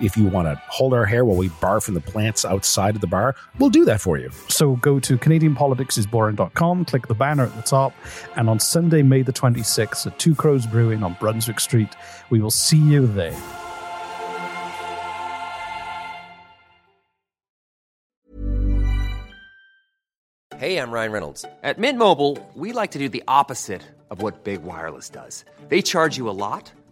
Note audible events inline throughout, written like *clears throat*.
If you want to hold our hair while we barf from the plants outside of the bar, we'll do that for you. So go to CanadianPoliticsIsBoring.com, click the banner at the top, and on Sunday, May the 26th at Two Crows Brewing on Brunswick Street, we will see you there. Hey, I'm Ryan Reynolds. At Mint Mobile, we like to do the opposite of what Big Wireless does. They charge you a lot,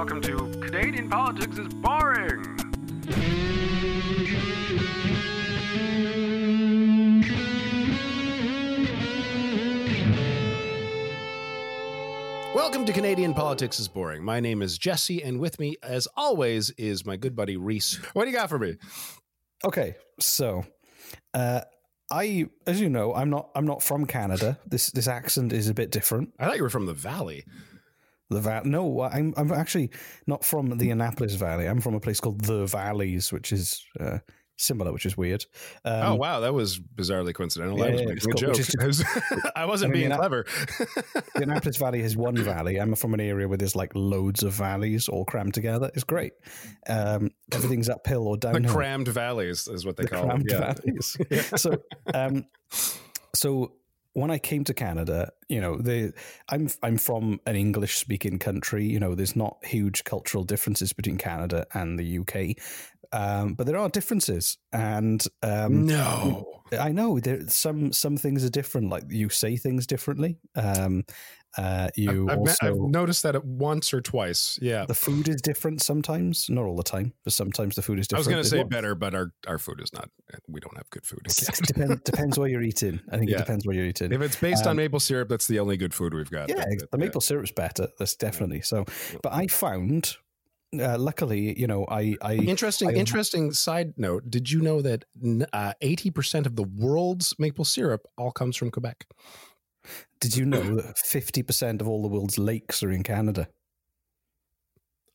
Welcome to Canadian Politics is Boring. Welcome to Canadian Politics is Boring. My name is Jesse, and with me, as always, is my good buddy Reese. What do you got for me? Okay, so uh, I, as you know, I'm not I'm not from Canada. This this accent is a bit different. I thought you were from the Valley. The va- no, I'm I'm actually not from the Annapolis Valley. I'm from a place called the Valleys, which is uh, similar, which is weird. Um, oh wow, that was bizarrely coincidental. yeah, that was yeah, a cool, joke. which *laughs* I, was, *laughs* I wasn't I mean, being clever. *laughs* the Annapolis Valley has one valley. I'm from an area where there's like loads of valleys all crammed together. It's great. Um, everything's uphill or the downhill. crammed valleys is what they the call them. Yeah. valleys. So, um, so when I came to Canada, you know, the I'm I'm from an English speaking country. You know, there's not huge cultural differences between Canada and the UK, um, but there are differences, and um, No. I know there some some things are different. Like you say things differently. Um, uh, you I've, also I've noticed that once or twice. Yeah. the food is different sometimes, not all the time, but sometimes the food is different. I was going to say better, but our, our food is not. We don't have good food. Canada. *laughs* depends, where you're eating. I think Yeah. it depends where you're eating. If it's based on Um, maple syrup, that's the only good food we've got. yeah, That- that- the maple syrup's better. That's definitely so. But I found, uh, luckily, you know, I, I Interesting, I- interesting side note. Did you know that n- uh, 80% of the world's maple syrup all comes from Quebec? Did you know *laughs* that fifty percent of all the world's lakes are in Canada?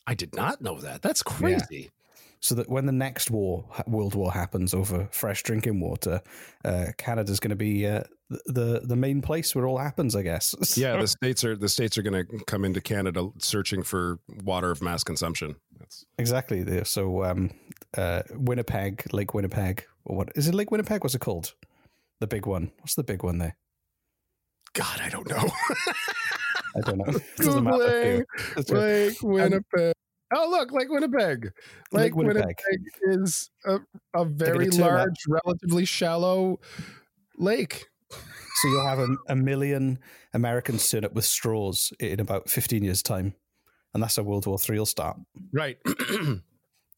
I did not know that. That's crazy. So that when the next war, world war happens over fresh drinking water, uh, Canada's going to be uh, the the main place where it all happens. I guess. *laughs* Yeah, the states are the states are going to come into Canada searching for water of mass consumption. That's exactly. There. So um, uh, Winnipeg, Lake Winnipeg, or what is it? Lake Winnipeg? What's it called? The big one. What's the big one there? God, I don't know. I don't know. It *laughs* doesn't matter. Googling Lake um, Winnipeg. oh, look, Lake Winnipeg. Lake, Lake Winnipeg. Winnipeg. is a, a very large, relatively shallow lake. So you'll have a, a million Americans turn up with straws in about 15 years' time. And that's how World War Three will start. Right. *clears throat*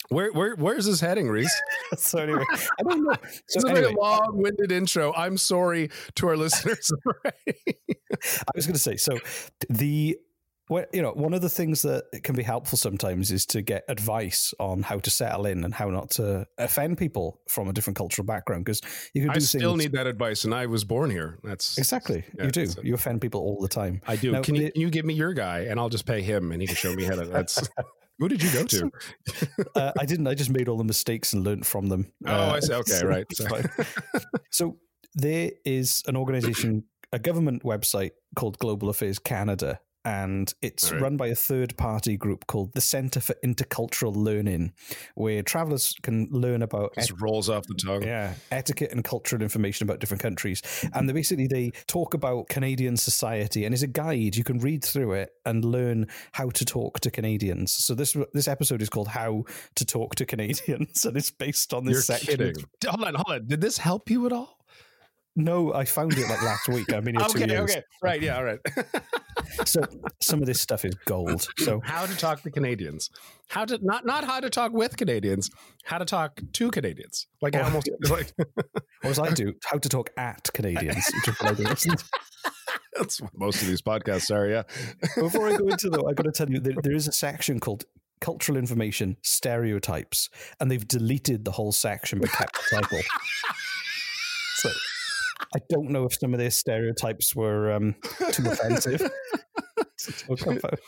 Where, where where's this heading, Reese? *laughs* so anyway, I don't know. *laughs* This So is a anyway, very long-winded intro. I'm sorry to our listeners. *laughs* I was going to say, so the well, you know, one of the things that can be helpful sometimes is to get advice on how to settle in and how not to offend people from a different cultural background. Because you can do I still things- need that advice, and I was born here. That's exactly Yeah, you do. so- You offend people all the time. I do. Now, can you the- can you give me your guy, and I'll just pay him, and he can show me how to. That's who did you go to? *laughs* uh, I didn't. I just made all the mistakes and learned from them. Oh, Uh, I see. Okay, right. it's *laughs* so there is an organization, a government website called Global Affairs Canada, and it's right. run by a third-party group called the Center for Intercultural Learning, where travelers can learn about Just rolls off the tongue. yeah, etiquette and cultural information about different countries. And they basically they talk about Canadian society and it's a guide. You can read through it and learn how to talk to Canadians. So this this episode is called How to Talk to Canadians *laughs* and it's based on this You're section. kidding. Hold on, hold on. Did this help you at all? No, I found it like last week. I mean, two Okay, years. okay, right, yeah, all right. *laughs* So some of this stuff is gold. So how to talk to Canadians? How to not not how to talk with Canadians? How to talk to Canadians? Like Oh. almost like *laughs* what was I do? How to talk at Canadians. which is what I do. that's what most of these podcasts are. Yeah. Before I go into though, I've got to tell you there, there is a section called cultural information stereotypes, and they've deleted the whole section but kept the title. *laughs* I don't know if some of their stereotypes were um, too offensive. *laughs* to talk about.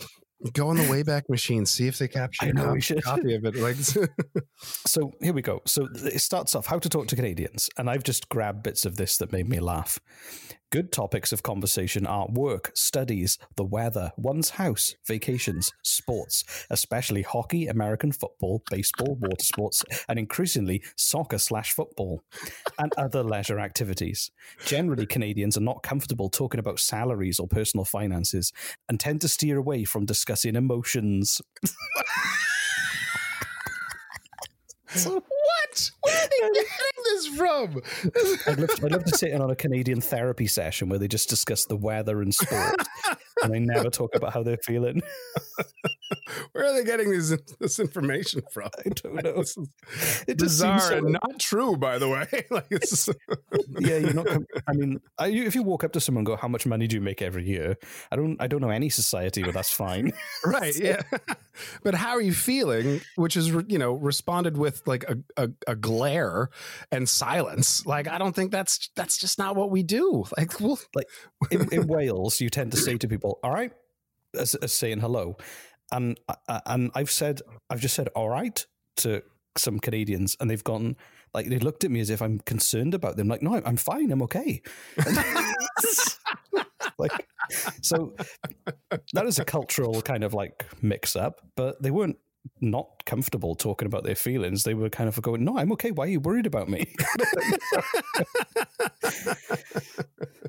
Go on the Wayback Machine, see if they capture I a know, copy, we should. copy of it. Like, *laughs* So here we go. So it starts off how to talk to Canadians, and I've just grabbed bits of this that made me laugh. Good topics of conversation are work, studies, the weather, one's house, vacations, sports, especially hockey, American football, baseball, water sports, and increasingly soccer slash football, and other leisure activities. Generally, Canadians are not comfortable talking about salaries or personal finances and tend to steer away from discussing emotions. *laughs* what? Where are they getting this from? I'd love, to, I'd love to sit in on a Canadian therapy session where they just discuss the weather and sport, and they never talk about how they're feeling. *laughs* *laughs* Where are they getting this this information from? I don't know. This is It bizarre so- and not true, by the way. *laughs* like it's, *laughs* yeah, you're not. I mean, I, if you walk up to someone and go, "How much money do you make every year?" I don't. I don't know any society where that's fine. right, yeah. but how are you feeling? Which is, you know, responded with like a, a, a glare and silence. Like I don't think that's that's just not what we do. Like, well, like in, in Wales, you tend to say to people, "All right," uh, as, as uh, saying hello, and and I've said, I've just said, "All right" to some Canadians, and they've gone like they looked at me as if I'm concerned about them. Like, no, I'm fine, I'm okay. *laughs* like, so that is a cultural kind of like mix up, but they weren't not comfortable talking about their feelings. They were kind of going, "No, I'm okay. Why are you worried about me?" *laughs*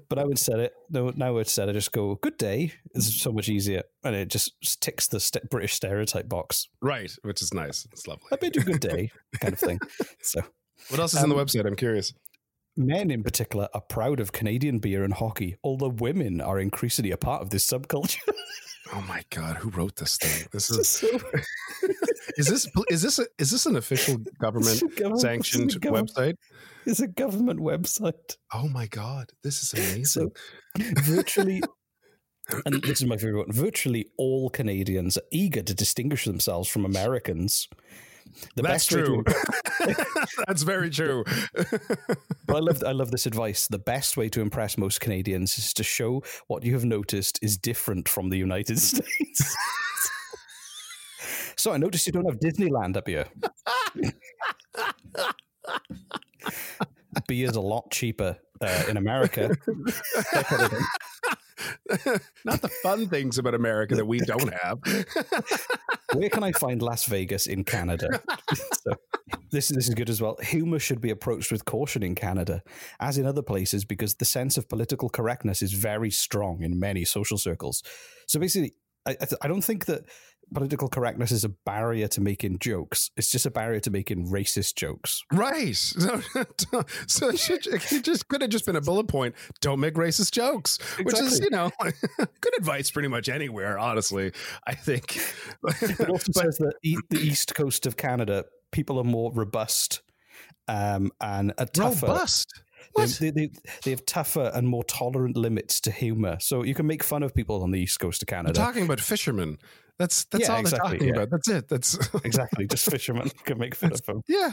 but I would set it. No, now I would set it. Just go, "Good day." It's so much easier, and it just ticks the st- British stereotype box. right, which is nice. It's lovely. I bid you good day, kind of thing. So, What else is on the Um, website? I'm curious. men in particular are proud of Canadian beer and hockey, although women are increasingly a part of this subculture. *laughs* Oh my god, who wrote this thing? This is So- *laughs* is this is this a, is this an official *laughs* government Government- sanctioned government- website? it's a government website. Oh my god, this is amazing. So virtually, *laughs* and this is my favorite one. Virtually all Canadians are eager to distinguish themselves from Americans. The That's way to- true. *laughs* That's very true. *laughs* but I love I love this advice. The best way to impress most Canadians is to show what you have noticed is different from the United *laughs* States. so I noticed you don't have Disneyland up here. Beer's a lot cheaper uh, in America. *laughs* Not the fun things about America that we don't have. *laughs* Where can I find Las Vegas in Canada? *laughs* so, this, this is good as well. Humor should be approached with caution in Canada, as in other places, because the sense of political correctness is very strong in many social circles. So basically, I, I I don't think that political correctness is a barrier to making jokes. It's just a barrier to making racist jokes. Right. *laughs* So, so it, should, it just could have just been a bullet point. Don't make racist jokes, which is, you know, *laughs* good advice pretty much anywhere, honestly. I think. It also *laughs* says that the east coast of Canada, people are more robust um, and a tougher. Robust. They, they, they, they have tougher and more tolerant limits to humor. So you can make fun of people on the east coast of Canada. We're talking about fishermen. That's that's Yeah, all exactly, they're talking yeah. about. That's it. That's exactly, just *laughs* fishermen *laughs* can make fun of them. yeah.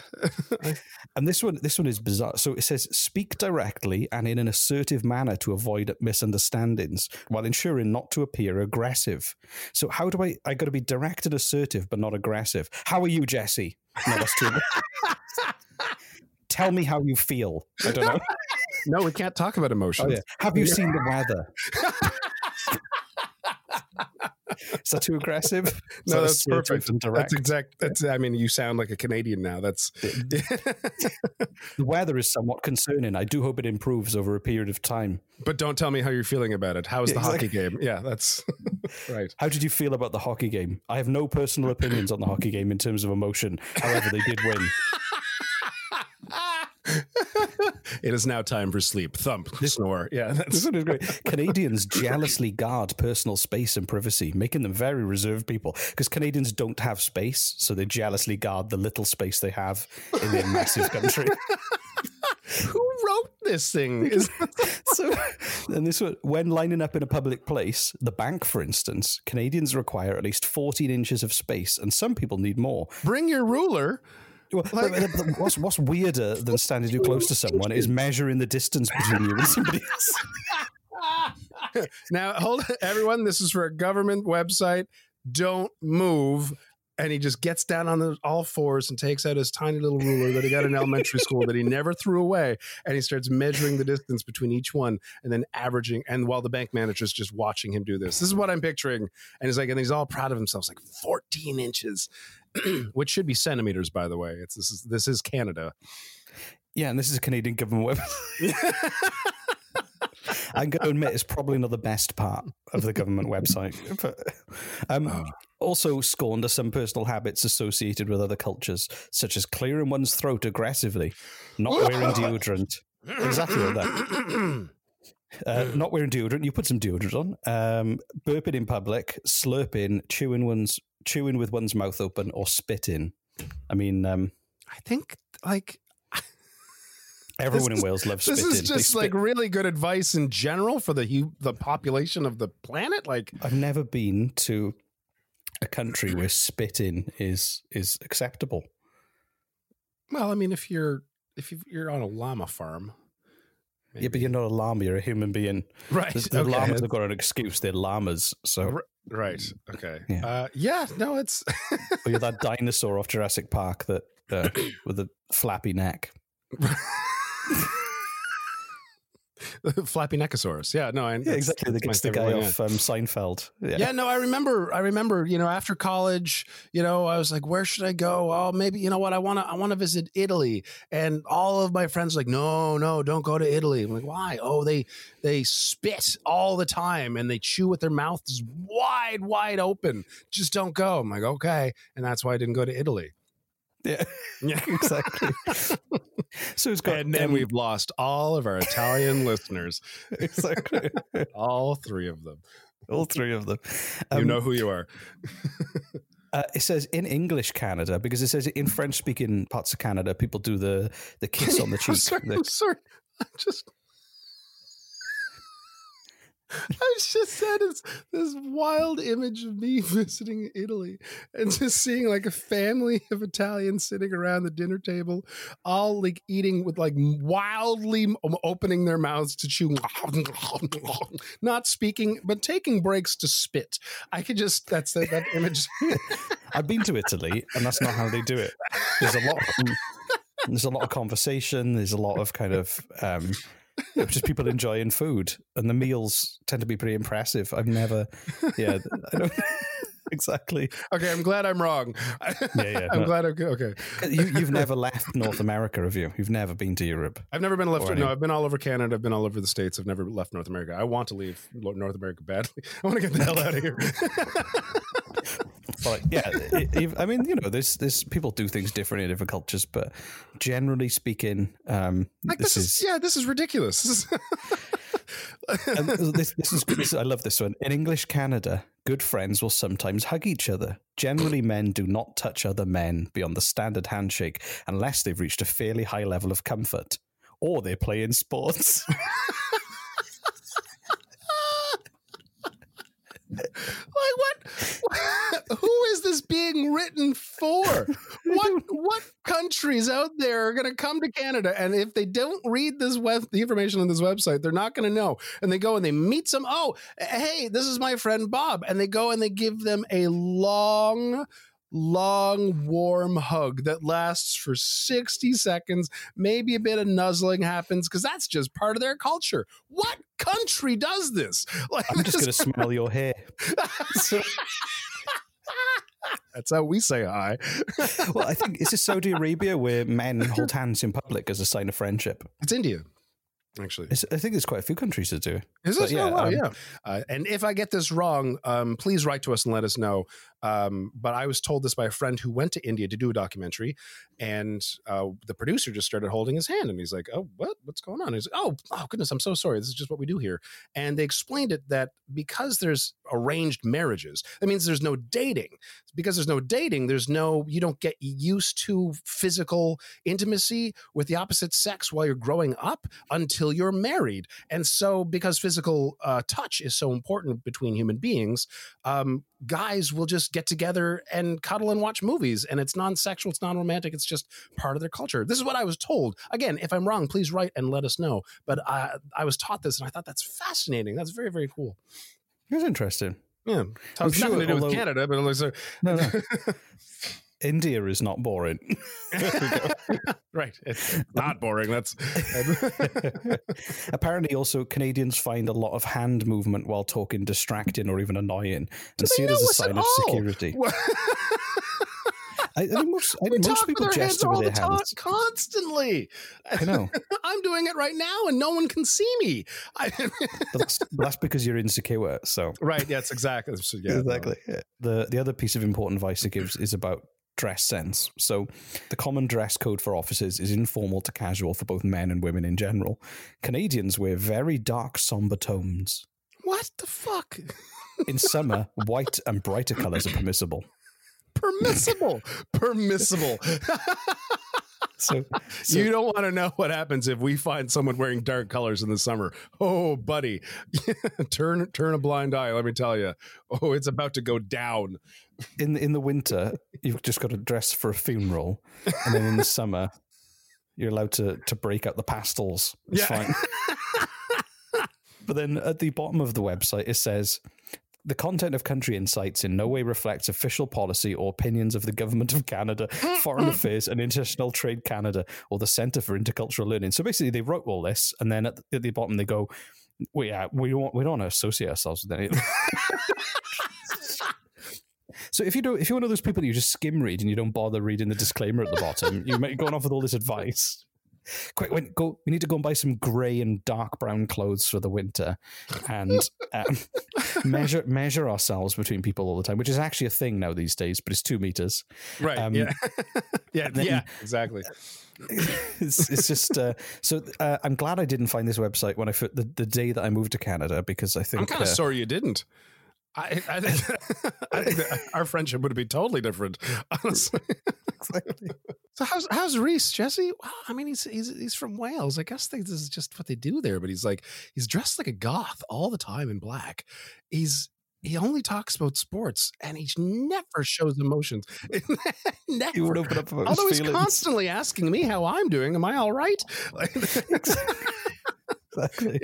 And this one, this one is bizarre. So it says, speak directly and in an assertive manner to avoid misunderstandings, while ensuring not to appear aggressive. So how do I? I got to be direct and assertive, but not aggressive. How are you, Jesse? No, that's too. *laughs* Tell me how you feel. I don't know. no, we can't talk about oh, emotions. Oh, yeah. Have you seen the weather? Is that too aggressive? *laughs* No, that that's perfect. and direct? That's exact. That's. I mean, you sound like a Canadian now. That's. *laughs* The weather is somewhat concerning. I do hope it improves over a period of time. but don't tell me how you're feeling about it. How is Yeah, the hockey game? Yeah, that's *laughs* right. How did you feel about the hockey game? I have no personal opinions on the hockey game in terms of emotion. However, they did win. It is now time for sleep. Thump, *laughs* snore. Yeah, *laughs* that's one is great. *laughs* Canadians jealously guard personal space and privacy, making them very reserved people. Because Canadians don't have space, so they jealously guard the little space they have in their massive country. who wrote this thing. So, and this one, when lining up in a public place, the bank, for instance, Canadians require at least 14 inches of space, and some people need more. bring your ruler. Well, but what's, what's weirder *laughs* than standing too close to someone is measuring the distance between you and somebody *laughs* else. *laughs* Now, hold everyone. This is for a government website. Don't move. And he just gets down on the, all fours and takes out his tiny little ruler that he got in elementary school that he never threw away. And he starts measuring the distance between each one and then averaging. And while the bank manager's just watching him do this, this is what I'm picturing. And he's like, and he's all proud of himself. It's like 14 inches, *clears throat* which should be centimeters, by the way. It's this is this is Canada. Yeah, and this is a Canadian government website. *laughs* I'm going to admit it's probably not the best part of the government website. *laughs* But, um, Also scorned are some personal habits associated with other cultures, such as clearing one's throat aggressively, not wearing deodorant. Exactly like that. *clears throat* Uh, not wearing deodorant. You put some deodorant on. Um, burping in public, slurping, chewing one's chewing with one's mouth open, or spitting. I mean, um, I think like *laughs* everyone in is- Wales loves this spitting. is just spit- like really good advice in general for the the population of the planet. Like, I've never been to a country where spitting is is acceptable. well, I mean, if you're if you're on a llama farm, Yeah, but you're not a llama; you're a human being. right? The, the okay. llamas have got an excuse; they're llamas. So, right. Okay. Yeah. Uh, yeah. No, it's *laughs* or you're that dinosaur off Jurassic Park that uh, *coughs* with a flappy neck. *laughs* *laughs* Flappy Neckosaurus. Yeah. No. Yeah, exactly. That gets the guy one, off um, Seinfeld. Yeah. yeah, no, I remember. I remember. You know, after college, you know, I was like, "Where should I go?" Oh, maybe you know what? I want to. I want to visit Italy. And all of my friends like, "No, no, don't go to Italy." I'm like, "Why?" Oh, they they spit all the time and they chew with their mouths wide, wide open. Just don't go. I'm like, okay, and that's why I didn't go to Italy. Yeah, Yeah. *laughs* exactly. *laughs* so it's got And then um, we've lost all of our Italian listeners, *laughs* exactly all three of them. all three of them. you Um, know who you are. Uh, it says in English Canada because it says in French speaking parts of Canada people do the the kiss on the cheek. I'm sorry. The- I'm sorry. I just. *laughs* I just had this, this wild image of me *laughs* visiting Italy and just seeing like a family *laughs* of Italians sitting around the dinner table, all like eating with like wildly opening their mouths to chew, not speaking, but taking breaks to spit. I could just, that's that, that image. I've been to Italy, and that's not how they do it. There's a lot. There's a lot of conversation. There's a lot of kind of um, just people enjoying food, and the meals tend to be pretty impressive. I've never, yeah, I don't *laughs* exactly. okay, I'm glad I'm wrong. Yeah, yeah, *laughs* I'm no. glad. Okay, okay. You, you've never left North America, have you? You've never been to Europe. I've never been left. Or No, any- I've been all over Canada. I've been all over the states. I've never left North America. I want to leave North America badly. *laughs* I want to get the hell out of here. But yeah, i- mean, you know, there's there's people do things differently in different cultures, but generally speaking, um, like this, this, is is, yeah, this is ridiculous. *laughs* This this, this is this, I love this one. In English Canada, good friends will sometimes hug each other. Generally, men do not touch other men beyond the standard handshake unless they've reached a fairly high level of comfort. or they play in sports. *laughs* like what? *laughs* Who is this being written for? *laughs* What what countries out there are going to come to canada? And if they don't read this web the information on this website they're not going to know. And they go and they meet some oh hey this is my friend bob. And they go and they give them a long long warm hug that lasts for 60 seconds maybe a bit of nuzzling happens because that's just part of their culture what country does this *laughs* like i'm just going to smell your hair *laughs* that's how we say hi. well, I think it's Saudi Arabia where men *laughs* hold hands in public as a sign of friendship. It's India actually. It's, I think there's quite a few countries that do. Is this? Yeah, oh, wow, um, yeah. Uh, and if I get this wrong, um, please write to us and let us know. Um, but I was told this by a friend who went to India to do a documentary, and uh, the producer just started holding his hand, and he's like, "Oh, what? What's going on?" And he's like, "Oh, oh goodness, I'm so sorry. This is just what we do here." And they explained it that because there's arranged marriages, that means there's no dating. Because there's no dating, there's no you don't get used to physical intimacy with the opposite sex while you're growing up until you're married. And so, because physical uh, touch is so important between human beings, um, guys will just get together and cuddle and watch movies. And it's non-sexual it's non-romantic it's just part of their culture. This is what i was told. Again if i'm wrong please write and let us know. But i i was taught this and i thought that's fascinating. That's very very cool. It's interesting. Yeah. It's nothing sure, to do although, with canada but it looks like no, no. *laughs* India is not boring. *laughs* right. It's not boring. That's *laughs* apparently also Canadians find a lot of hand movement while talking distracting or even annoying and see it as a sign of security. I, I, think most, I think most people gesture with their hands constantly. I know. *laughs* I'm doing it right now, and no one can see me. but, that's, that's, because you're insecure. So right, yes, exactly, yeah, exactly. No. The the other piece of important advice it gives is about dress sense. So, the common dress code for offices is informal to casual for both men and women in general. Canadians wear very dark, somber tones. What the fuck? in summer, white and brighter colors are permissible. Permissible. permissible. So, *laughs* so, you don't want to know what happens if we find someone wearing dark colors in the summer. Oh, buddy, *laughs* turn turn a blind eye. Let me tell you. Oh, it's about to go down. In in the winter, you've just got to dress for a funeral, and then in the summer, you're allowed to to break out the pastels. It's yeah. fine. *laughs* but then at the bottom of the website, it says the content of Country Insights in no way reflects official policy or opinions of the Government of Canada, *laughs* Foreign Affairs and International Trade Canada, or the Centre for Intercultural Learning. So basically, they wrote all this, and then at the, at the bottom they go, well, yeah, uh, we don't, we don't want to associate ourselves with any *laughs* So if you do, if you're one of those people you just skim read and you don't bother reading the disclaimer at the bottom, you might be going off with all this advice quick, we, go, we need to go and buy some grey and dark brown clothes for the winter, and um, *laughs* measure measure ourselves between people all the time, which is actually a thing now these days. But it's two meters, right? Um, yeah, *laughs* yeah, then, yeah, exactly. *laughs* It's, it's just uh, so. Uh, I'm glad I didn't find this website when I the, the day that I moved to Canada because I think I'm kind of uh, sorry you didn't. I, I, think, I think our friendship would be totally different, *laughs* honestly. exactly. So how's how's Reese Jesse? Well, I mean, he's he's he's from Wales. I guess this is just what they do there. But he's like he's dressed like a goth all the time in black. He's he only talks about sports and he never shows emotions. *laughs* never. He would open up Although he's feelings. constantly asking me how I'm doing. Am I all right? *laughs* exactly.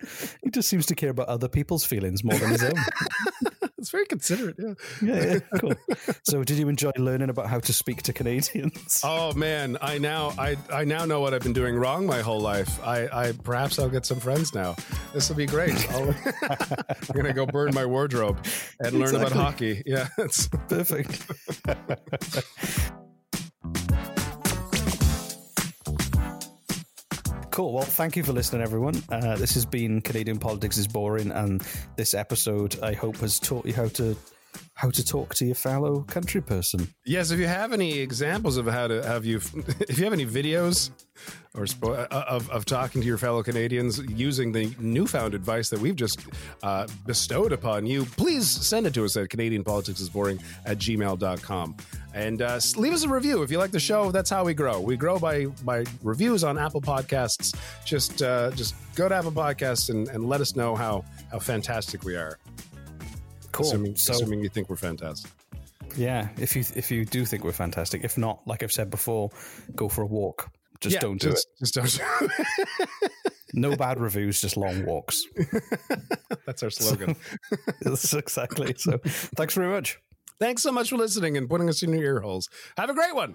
*laughs* he just seems to care about other people's feelings more than his own. *laughs* it's very considerate. Yeah. yeah. Yeah. *laughs* Cool. So, did you enjoy learning about how to speak to Canadians? Oh man, I now I I now know what I've been doing wrong my whole life. I, I perhaps I'll get some friends now. This will be great. i am gonna go burn my wardrobe and learn exactly. about hockey. Yeah, it's perfect. Cool. Well, thank you for listening, everyone. Uh, this has been Canadian Politics is Boring, and this episode, I hope, has taught you how to how to talk to your fellow country person. Yes, if you have any examples of how to have you, *laughs* if you have any videos or spo- uh, of, of talking to your fellow Canadians using the newfound advice that we've just uh, bestowed upon you, please send it to us at Canadian Politics is Boring at gmail.com. And uh, leave us a review if you like the show. That's how we grow. We grow by by reviews on Apple Podcasts. Just uh, just go to Apple Podcasts and, and let us know how how fantastic we are. Cool. Assuming, So- assuming you think we're fantastic. Yeah, if you if you do think we're fantastic, if not, like I've said before, go for a walk. Just Yeah, don't do just, Just don't. it. No *laughs* bad reviews, just long walks. *laughs* That's our slogan. *laughs* That's exactly. So, thanks very much. Thanks so much for listening and putting us in your ear holes. Have a great one.